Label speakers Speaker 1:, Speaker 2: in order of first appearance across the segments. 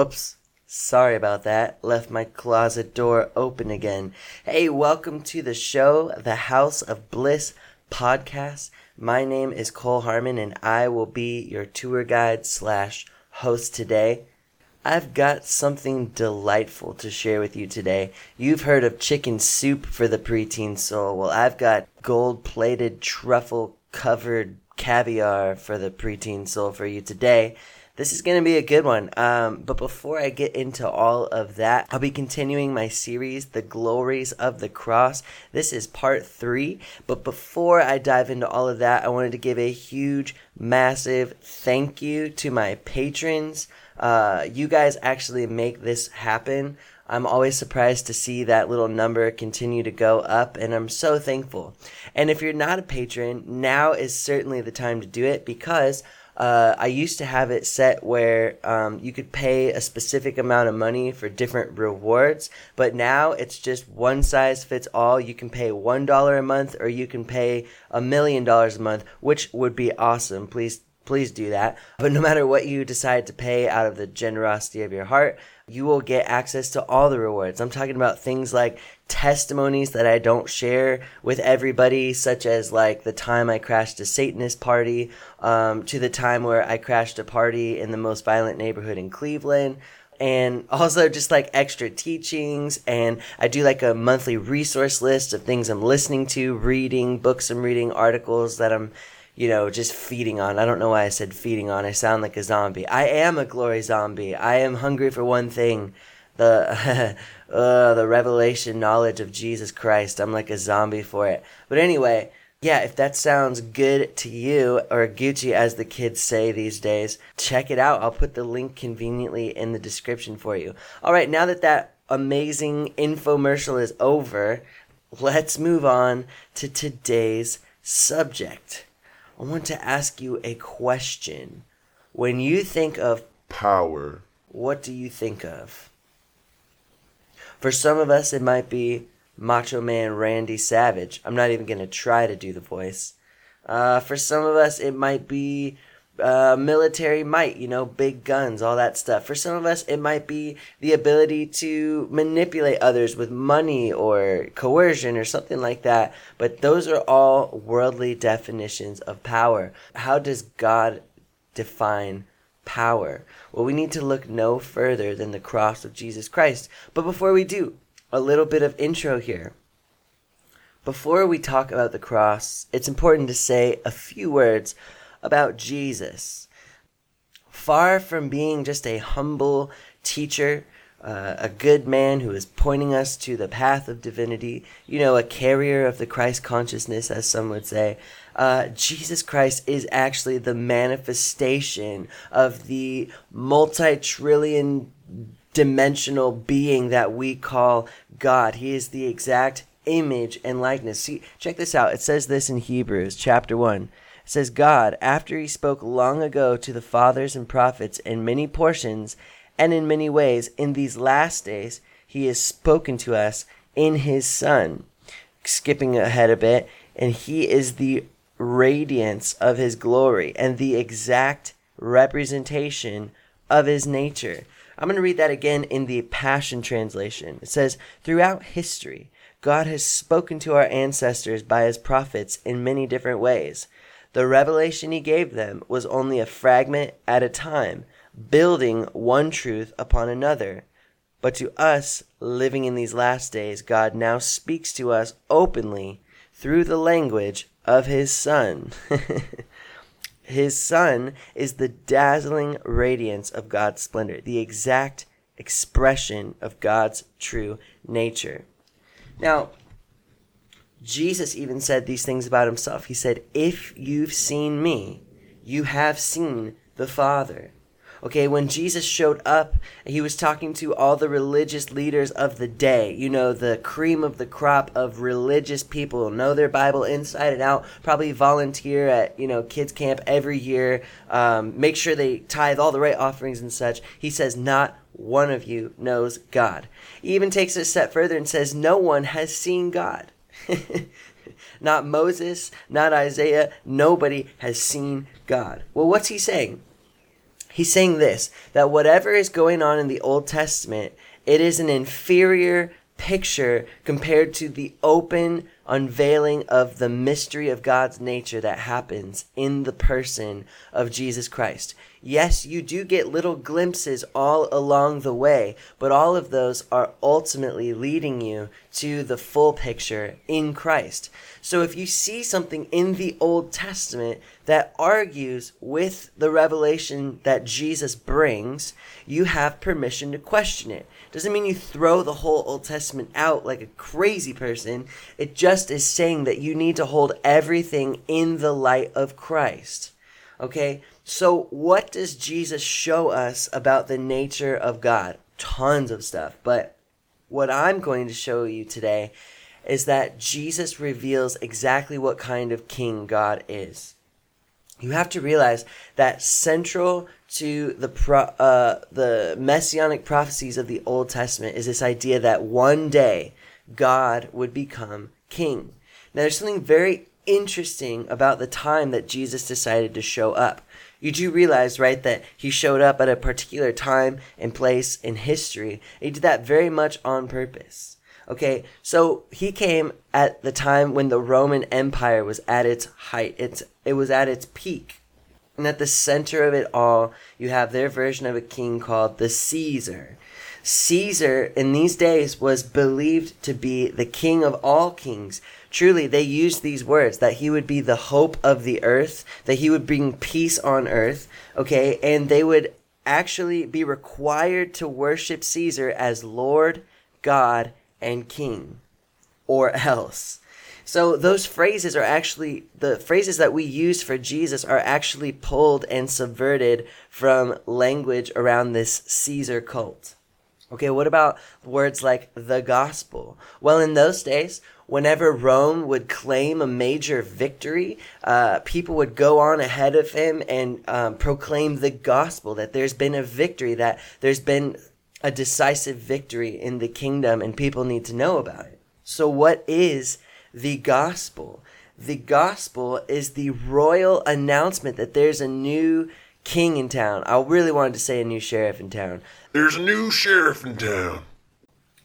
Speaker 1: Whoops. Sorry about that. Left my closet door open again. Hey, welcome to the show, the House of Bliss podcast. My name is Cole Harmon and I will be your tour guide slash host today. I've got something delightful to share with you today. You've heard of chicken soup for the preteen soul. Well, I've got gold plated truffle covered caviar for the preteen soul for you today. This is going to be a good one. Um, but before I get into all of that, I'll be continuing my series, The Glories of the Cross. This is part three. But before I dive into all of that, I wanted to give a huge, massive thank you to my patrons. Uh, you guys actually make this happen. I'm always surprised to see that little number continue to go up, and I'm so thankful. And if you're not a patron, now is certainly the time to do it because uh, I used to have it set where um, you could pay a specific amount of money for different rewards, but now it's just one size fits all. You can pay one dollar a month, or you can pay a million dollars a month, which would be awesome. Please, please do that. But no matter what you decide to pay out of the generosity of your heart, you will get access to all the rewards. I'm talking about things like testimonies that I don't share with everybody, such as like the time I crashed a Satanist party, um, to the time where I crashed a party in the most violent neighborhood in Cleveland. And also just like extra teachings, and I do like a monthly resource list of things I'm listening to, reading, books I'm reading, articles that I'm you know, just feeding on. I don't know why I said feeding on. I sound like a zombie. I am a glory zombie. I am hungry for one thing the uh, the revelation knowledge of Jesus Christ. I'm like a zombie for it. But anyway, yeah, if that sounds good to you, or Gucci as the kids say these days, check it out. I'll put the link conveniently in the description for you. All right, now that that amazing infomercial is over, let's move on to today's subject. I want to ask you a question. When you think of
Speaker 2: power,
Speaker 1: what do you think of? For some of us, it might be Macho Man Randy Savage. I'm not even going to try to do the voice. Uh, for some of us, it might be uh, military might, you know, big guns, all that stuff. For some of us, it might be the ability to manipulate others with money or coercion or something like that. But those are all worldly definitions of power. How does God define power? Well, we need to look no further than the cross of Jesus Christ. But before we do, a little bit of intro here. Before we talk about the cross, it's important to say a few words about Jesus. Far from being just a humble teacher, uh, a good man who is pointing us to the path of divinity, you know, a carrier of the Christ consciousness, as some would say, uh, Jesus Christ is actually the manifestation of the multi trillion dimensional being that we call God. He is the exact image and likeness. See, check this out. It says this in Hebrews chapter 1 It says God, after he spoke long ago to the fathers and prophets in many portions and in many ways, in these last days, he has spoken to us in his Son. Skipping ahead a bit, and he is the radiance of his glory and the exact representation of his nature. I'm going to read that again in the Passion Translation. It says, Throughout history, God has spoken to our ancestors by his prophets in many different ways. The revelation he gave them was only a fragment at a time, building one truth upon another. But to us, living in these last days, God now speaks to us openly through the language of his Son. his Son is the dazzling radiance of God's splendor, the exact expression of God's true nature. Now, Jesus even said these things about himself. He said, If you've seen me, you have seen the Father. Okay, when Jesus showed up, he was talking to all the religious leaders of the day. You know, the cream of the crop of religious people, know their Bible inside and out, probably volunteer at, you know, kids' camp every year, um, make sure they tithe all the right offerings and such. He says, Not one of you knows God. He even takes it a step further and says, No one has seen God. not Moses, not Isaiah. Nobody has seen God. Well, what's he saying? He's saying this that whatever is going on in the Old Testament, it is an inferior picture compared to the open unveiling of the mystery of God's nature that happens in the person of Jesus Christ. Yes, you do get little glimpses all along the way, but all of those are ultimately leading you to the full picture in Christ. So if you see something in the Old Testament that argues with the revelation that Jesus brings, you have permission to question it. Doesn't mean you throw the whole Old Testament out like a crazy person. It just is saying that you need to hold everything in the light of Christ. Okay? So, what does Jesus show us about the nature of God? Tons of stuff. But what I'm going to show you today is that Jesus reveals exactly what kind of king God is. You have to realize that central to the pro, uh, the messianic prophecies of the Old Testament is this idea that one day God would become king. Now, there's something very interesting about the time that Jesus decided to show up. You do realize, right, that he showed up at a particular time and place in history. He did that very much on purpose. Okay, so he came at the time when the Roman Empire was at its height. It's it was at its peak. And at the center of it all, you have their version of a king called the Caesar. Caesar in these days was believed to be the king of all kings. Truly, they used these words that he would be the hope of the earth, that he would bring peace on earth, okay? And they would actually be required to worship Caesar as Lord, God, and King, or else. So those phrases are actually the phrases that we use for Jesus are actually pulled and subverted from language around this Caesar cult. Okay, what about words like the gospel? Well, in those days, whenever Rome would claim a major victory, uh, people would go on ahead of him and um, proclaim the gospel that there's been a victory, that there's been a decisive victory in the kingdom, and people need to know about it. So, what is the gospel? The gospel is the royal announcement that there's a new king in town. I really wanted to say a new sheriff in town.
Speaker 2: There's a new sheriff in town.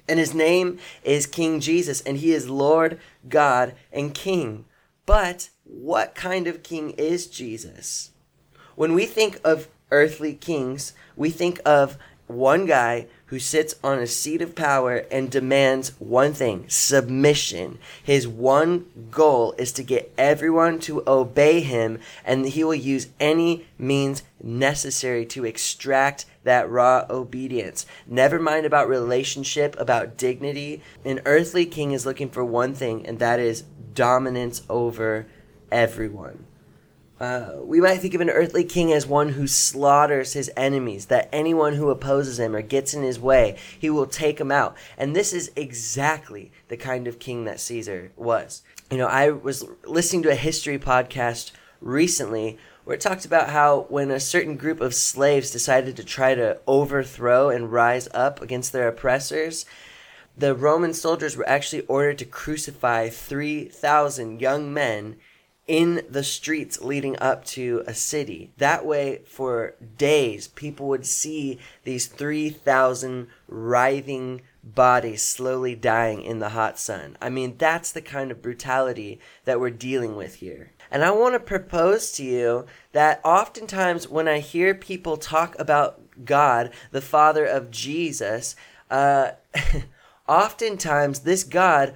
Speaker 1: And his name is King Jesus, and he is Lord, God, and King. But what kind of king is Jesus? When we think of earthly kings, we think of one guy who sits on a seat of power and demands one thing submission. His one goal is to get everyone to obey him, and he will use any means necessary to extract that raw obedience. Never mind about relationship, about dignity. An earthly king is looking for one thing, and that is dominance over everyone. Uh, we might think of an earthly king as one who slaughters his enemies, that anyone who opposes him or gets in his way, he will take him out. And this is exactly the kind of king that Caesar was. You know, I was listening to a history podcast recently where it talked about how when a certain group of slaves decided to try to overthrow and rise up against their oppressors, the Roman soldiers were actually ordered to crucify 3,000 young men in the streets leading up to a city. That way, for days, people would see these 3,000 writhing bodies slowly dying in the hot sun. I mean, that's the kind of brutality that we're dealing with here. And I want to propose to you that oftentimes when I hear people talk about God, the Father of Jesus, uh, oftentimes this God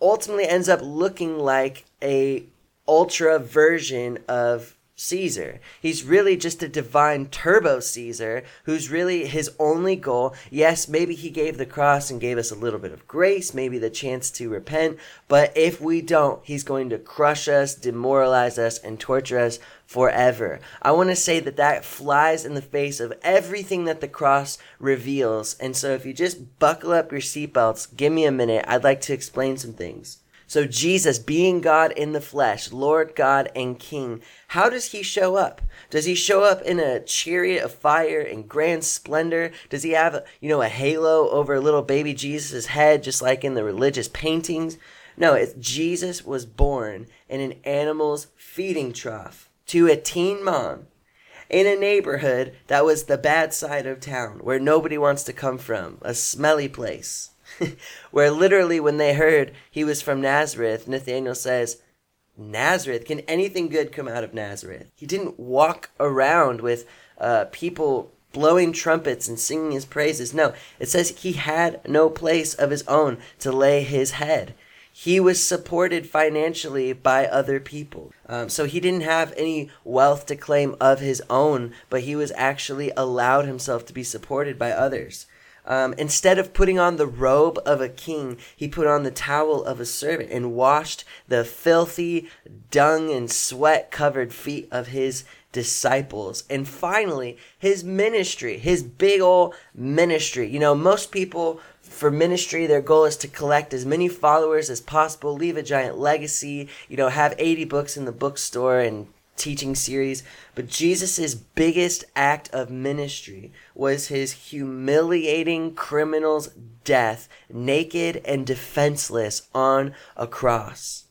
Speaker 1: ultimately ends up looking like a ultra version of Caesar. He's really just a divine turbo Caesar who's really his only goal. Yes, maybe he gave the cross and gave us a little bit of grace, maybe the chance to repent, but if we don't, he's going to crush us, demoralize us, and torture us forever. I want to say that that flies in the face of everything that the cross reveals. And so if you just buckle up your seatbelts, give me a minute. I'd like to explain some things. So, Jesus, being God in the flesh, Lord God and King, how does he show up? Does he show up in a chariot of fire and grand splendor? Does he have, you know, a halo over little baby Jesus' head, just like in the religious paintings? No, it's Jesus was born in an animal's feeding trough to a teen mom. in a neighborhood that was the bad side of town where nobody wants to come from, a smelly place. where literally, when they heard he was from Nazareth, Nathanael says, Nazareth, can anything good come out of Nazareth? He didn't walk around with uh, people blowing trumpets and singing his praises. No, it says he had no place of his own to lay his head. He was supported financially by other people. Um, so he didn't have any wealth to claim of his own, but he was actually allowed himself to be supported by others. Um, instead of putting on the robe of a king, he put on the towel of a servant and washed the filthy, dung and sweat covered feet of his disciples. And finally, his ministry, his big old ministry. You know, most people for ministry, their goal is to collect as many followers as possible, leave a giant legacy, you know, have 80 books in the bookstore and teaching series. But Jesus' biggest act of ministry was his humiliating criminal's death, naked and defenseless on a cross.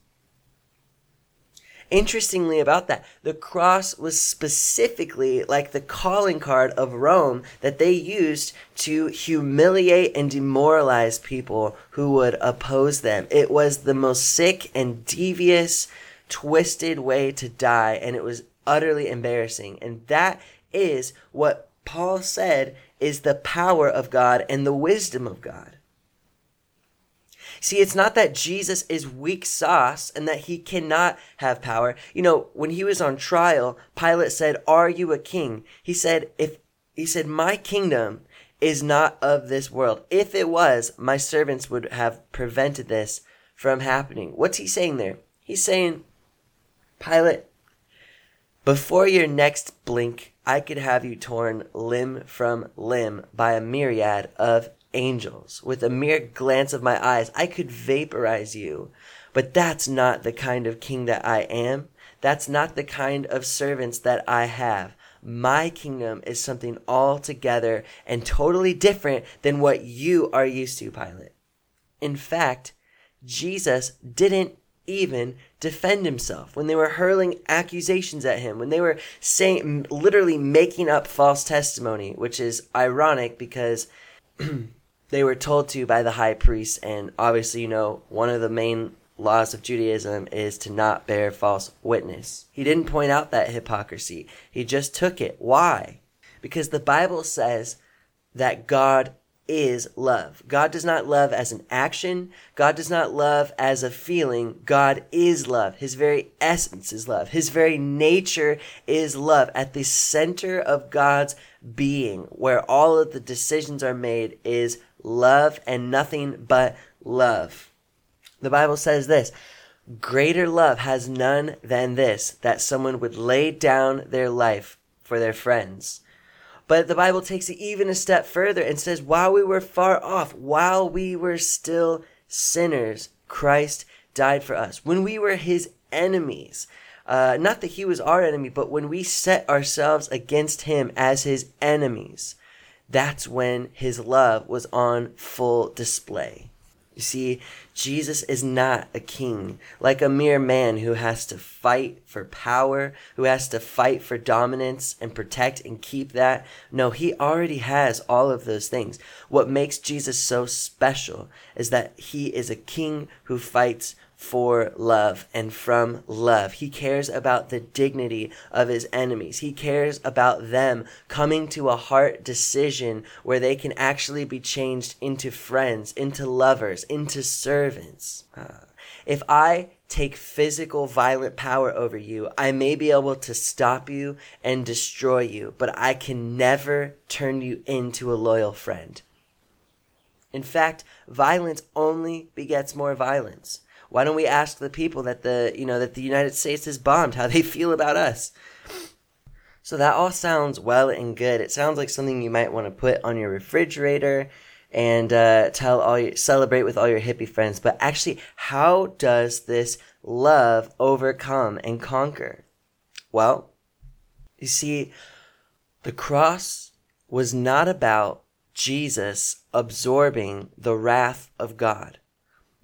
Speaker 1: Interestingly, about that, the cross was specifically like the calling card of Rome that they used to humiliate and demoralize people who would oppose them. It was the most sick and devious, twisted way to die, and it was utterly embarrassing. And that is what Paul said is the power of God and the wisdom of God. See, it's not that Jesus is weak sauce and that he cannot have power. You know, when he was on trial, Pilate said, "Are you a king?" He said, "If he said, my kingdom is not of this world. If it was, my servants would have prevented this from happening." What's he saying there? He's saying, Pilate, before your next blink, I could have you torn limb from limb by a myriad of angels. With a mere glance of my eyes, I could vaporize you. But that's not the kind of king that I am. That's not the kind of servants that I have. My kingdom is something altogether and totally different than what you are used to, Pilate. In fact, Jesus didn't even defend himself when they were hurling accusations at him when they were saying literally making up false testimony which is ironic because they were told to by the high priest. And obviously, you know, one of the main laws of Judaism is to not bear false witness. He didn't point out that hypocrisy, he just took it. Why? Because the Bible says that God is love. God does not love as an action. God does not love as a feeling. God is love. His very essence is love. His very nature is love. At the center of God's being, where all of the decisions are made, is love and nothing but love. The Bible says this Greater love has none than this, that someone would lay down their life for their friends. But the Bible takes it even a step further and says, while we were far off, while we were still sinners, Christ died for us. When we were his enemies, uh, not that he was our enemy, but when we set ourselves against him as his enemies, that's when his love was on full display. You see, Jesus is not a king, like a mere man who has to fight for power, who has to fight for dominance and protect and keep that. No, he already has all of those things. What makes Jesus so special is that he is a king who fights for love and from love. He cares about the dignity of his enemies. He cares about them coming to a heart decision where they can actually be changed into friends, into lovers, into servants. Uh, if I take physical violent power over you, I may be able to stop you and destroy you, but I can never turn you into a loyal friend. In fact, violence only begets more violence. Why don't we ask the people that the you know that the United States is bombed how they feel about us? So that all sounds well and good. It sounds like something you might want to put on your refrigerator and uh, tell all your celebrate with all your hippie friends. But actually, how does this love overcome and conquer? Well, you see, the cross was not about Jesus absorbing the wrath of God.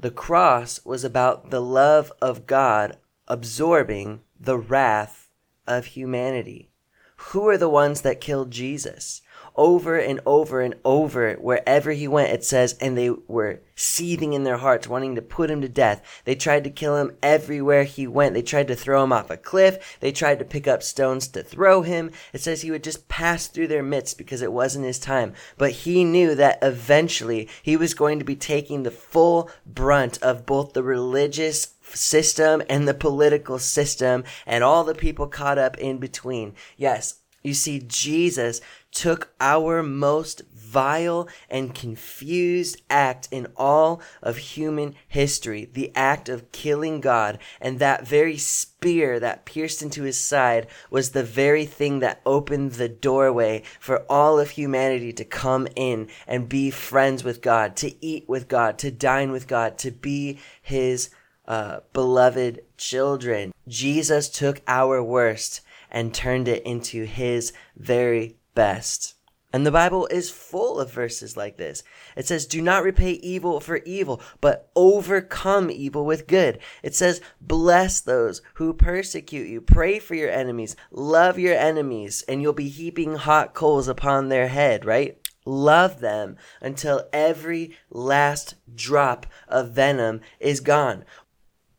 Speaker 1: The cross was about the love of God absorbing the wrath of humanity. who are the ones that killed Jesus? Over and over and over wherever he went it says and they were seething in their hearts wanting to put him to death. They tried to kill him everywhere he went. They tried to throw him off a cliff. They tried to pick up stones to throw him. It says he would just pass through their midst because it wasn't his time. But he knew that eventually he was going to be taking the full brunt of both the religious system and the political system and all the people caught up in between. Yes you see, Jesus took our most vile and confused act in all of human history, the act of killing God, and that very spear that pierced into his side was the very thing that opened the doorway for all of humanity to come in and be friends with God, to eat with God, to dine with God, to be his uh, beloved children. Jesus took our worst and turned it into his very best. And the Bible is full of verses like this. It says, Do not repay evil for evil, but overcome evil with good. It says, Bless those who persecute you. Pray for your enemies. Love your enemies, and you'll be heaping hot coals upon their head, right? Love them until every last drop of venom is gone.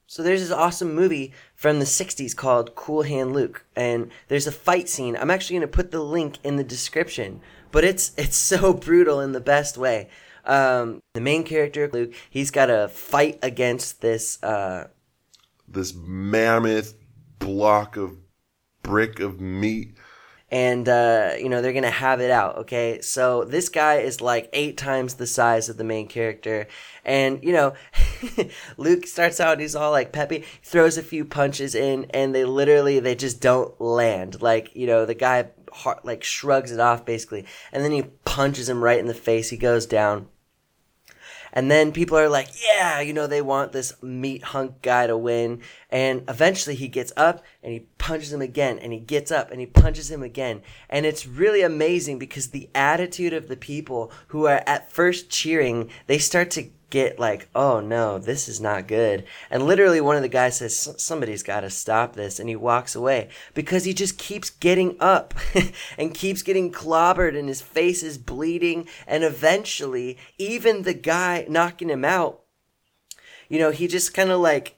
Speaker 1: So there's this awesome movie from the 60s called Cool Hand Luke and there's a fight scene. I'm actually going to put the link in the description, but it's it's so brutal in the best way. Um, the main character Luke, he's got to fight against this uh,
Speaker 2: this mammoth block of brick of meat
Speaker 1: and uh, you know they're gonna have it out okay so this guy is like eight times the size of the main character and you know luke starts out he's all like peppy throws a few punches in and they literally they just don't land like you know the guy heart, like shrugs it off basically and then he punches him right in the face he goes down and then people are like, yeah, you know, they want this meat hunk guy to win. And eventually he gets up and he punches him again and he gets up and he punches him again. And it's really amazing because the attitude of the people who are at first cheering, they start to get like, oh no, this is not good. And literally, one of the guys says, somebody's got to stop this. And he walks away because he just keeps getting up and keeps getting clobbered, and his face is bleeding. And eventually, even the guy knocking him out, you know, he just kind of like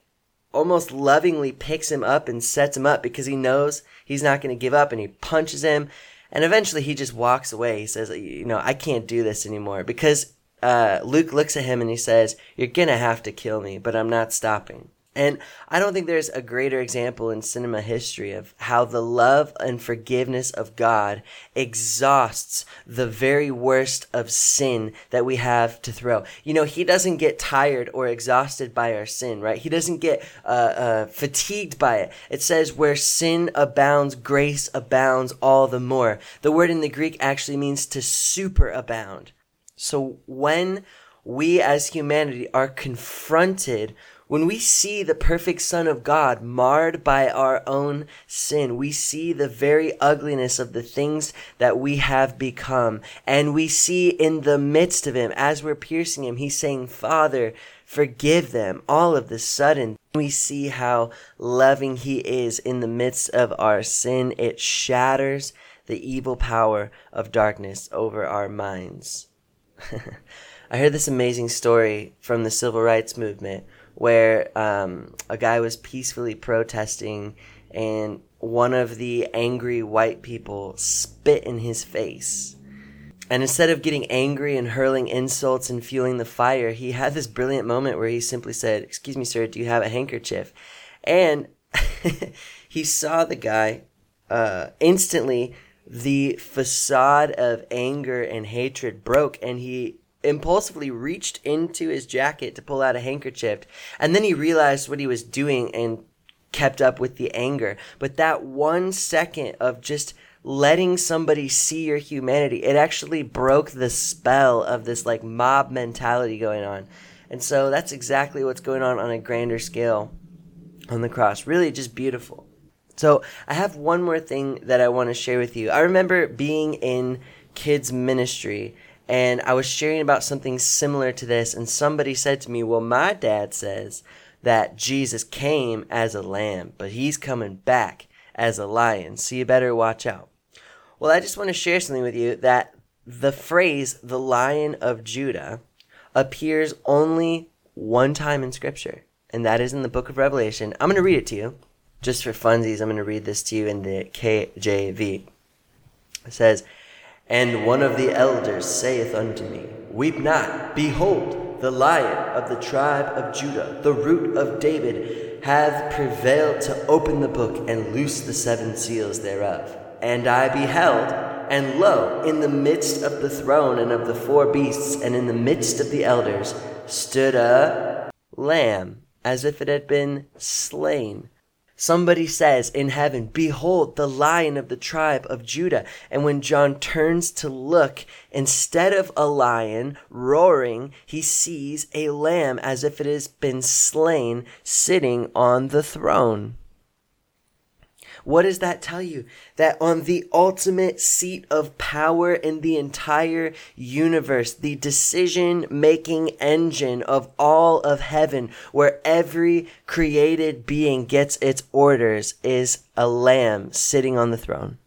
Speaker 1: almost lovingly picks him up and sets him up because he knows he's not going to give up and he punches him. And eventually he just walks away. He says, you know, I can't do this anymore because uh, Luke looks at him and he says, You're gonna have to kill me, but I'm not stopping. And I don't think there's a greater example in cinema history of how the love and forgiveness of God exhausts the very worst of sin that we have to throw. You know, He doesn't get tired or exhausted by our sin, right? He doesn't get uh, uh, fatigued by it. It says, where sin abounds, grace abounds all the more. The word in the Greek actually means to superabound. So when we as humanity are confronted, when we see the perfect Son of God marred by our own sin, we see the very ugliness of the things that we have become. And we see in the midst of Him, as we're piercing Him, He's saying, Father, forgive them. All of the sudden, we see how loving He is in the midst of our sin. It shatters the evil power of darkness over our minds. I heard this amazing story from the civil rights movement where um, a guy was peacefully protesting and one of the angry white people spit in his face. And instead of getting angry and hurling insults and fueling the fire, he had this brilliant moment where he simply said, Excuse me, sir, do you have a handkerchief? And he saw the guy uh, instantly the facade of anger and hatred broke and he impulsively reached into his jacket to pull out a handkerchief and then he realized what he was doing and kept up with the anger. But that one second of just letting somebody see your humanity it actually broke the spell of this like mob mentality going on. And so that's exactly what's going on on a grander scale on the cross. Really just beautiful so I have one more thing that I want to share with you. I remember being in kids ministry and I was sharing about something similar to this and somebody said to me, "Well, my dad says that Jesus came as a lamb, but he's coming back as a lion. So you better watch out." Well, I just want to share something with you that the phrase the lion of Judah appears only one time in scripture, and that is in the book of Revelation. I'm going to read it to you. Just for funsies, I'm going to read this to you in the KJV. It says, And one of the elders saith unto me, Weep not, behold, the lion of the tribe of Judah, the root of David, hath prevailed to open the book and loose the seven seals thereof. And I beheld, and lo, in the midst of the throne and of the four beasts, and in the midst of the elders, stood a lamb, as if it had been slain. Somebody says in heaven, Behold, the lion of the tribe of Judah. And when John turns to look, instead of a lion roaring, he sees a lamb as if it has been slain sitting on the throne. What does that tell you? That on the ultimate seat of power in the entire universe, the decision making engine of all of heaven, where every created being gets its orders, is a lamb sitting on the throne.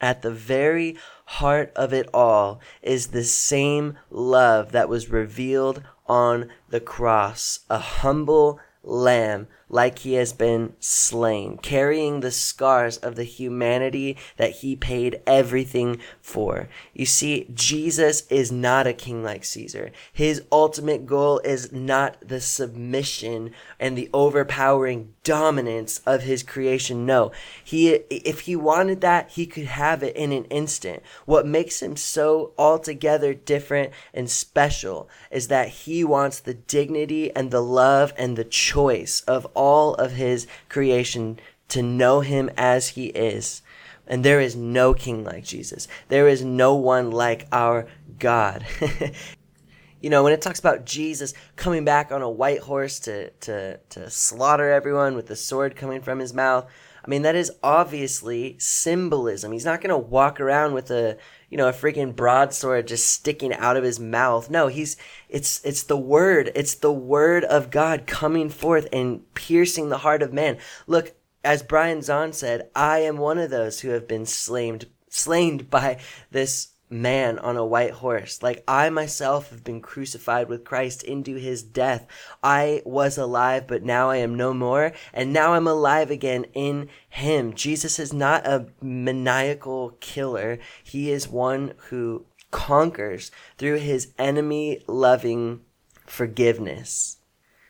Speaker 1: At the very heart of it all is the same love that was revealed on the cross, a humble lamb like he has been slain, carrying the scars of the humanity that he paid everything for. You see, Jesus is not a king like Caesar. His ultimate goal is not the submission and the overpowering dominance of his creation. No, he, if he wanted that, he could have it in an instant. What makes him so altogether different and special is that he wants the dignity and the love and the choice of all of his creation to know him as he is. And there is no king like Jesus. There is no one like our God. you know, when it talks about Jesus coming back on a white horse to, to, to slaughter everyone with the sword coming from his mouth, I mean, that is obviously symbolism. He's not going to walk around with a, you know, a freaking broadsword just sticking out of his mouth. No, he's, it's, it's the word. It's the word of God coming forth and piercing the heart of man. Look, as Brian Zahnd said, I am one of those who have been slain, slain by this man on a white horse. Like I myself have been crucified with Christ into his death. I was alive, but now I am no more. And now I'm alive again in him. Jesus is not a maniacal killer. He is one who conquers through his enemy loving forgiveness.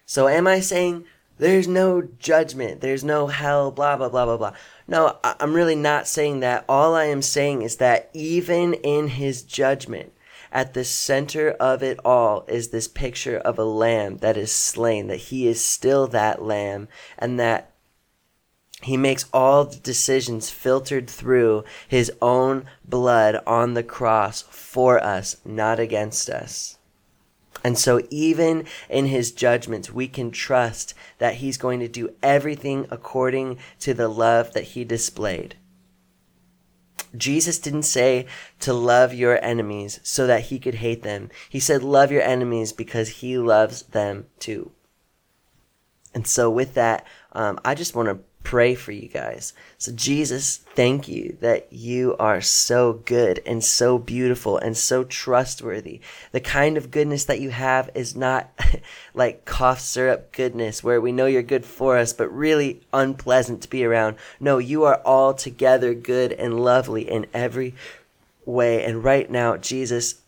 Speaker 1: So am I saying there's no judgment, there's no hell, blah, blah, blah, blah, blah. No, I'm really not saying that. All I am saying is that even in his judgment, at the center of it all is this picture of a lamb that is slain, that he is still that lamb, and that he makes all the decisions filtered through his own blood on the cross for us, not against us. And so, even in his judgments, we can trust that he's going to do everything according to the love that he displayed. Jesus didn't say to love your enemies so that he could hate them. He said, love your enemies because he loves them too. And so, with that, um, I just want to pray for you guys. So, Jesus, thank you that you are so good and so beautiful and so trustworthy. The kind of goodness that you have is not like cough syrup goodness where we know you're good for us, but really unpleasant to be around. No, you are altogether good and lovely in every way. And right now, Jesus,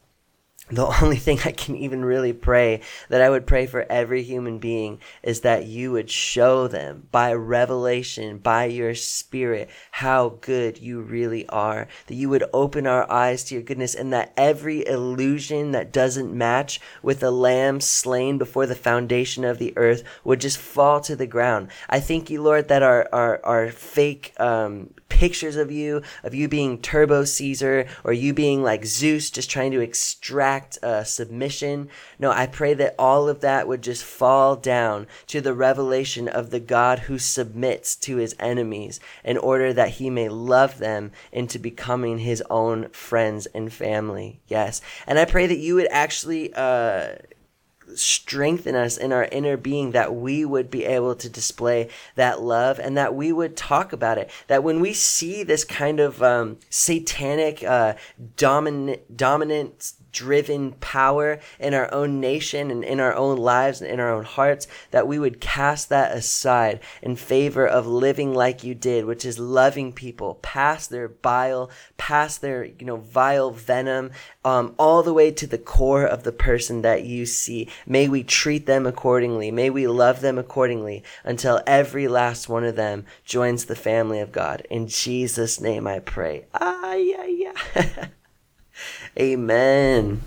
Speaker 1: the only thing I can even really pray that I would pray for every human being is that you would show them by revelation, by your spirit, how good you really are. That you would open our eyes to your goodness and that every illusion that doesn't match with the lamb slain before the foundation of the earth would just fall to the ground. I thank you, Lord, that our, our, our fake, um, pictures of you, of you being Turbo Caesar or you being like Zeus, just trying to extract uh, submission. No, I pray that all of that would just fall down to the revelation of the God who submits to his enemies in order that he may love them into becoming his own friends and family. Yes. And I pray that you would actually, uh, strengthen us in our inner being that we would be able to display that love and that we would talk about it. That when we see this kind of um, satanic, uh, dominant, dominant driven power in our own nation and in our own lives and in our own hearts, that we would cast that aside in favor of living like you did, which is loving people past their bile, past their, you know, vile venom, um, all the way to the core of the person that you see. May we treat them accordingly. May we love them accordingly until every last one of them joins the family of God. In Jesus' name I pray. Ah, yeah, yeah. Amen.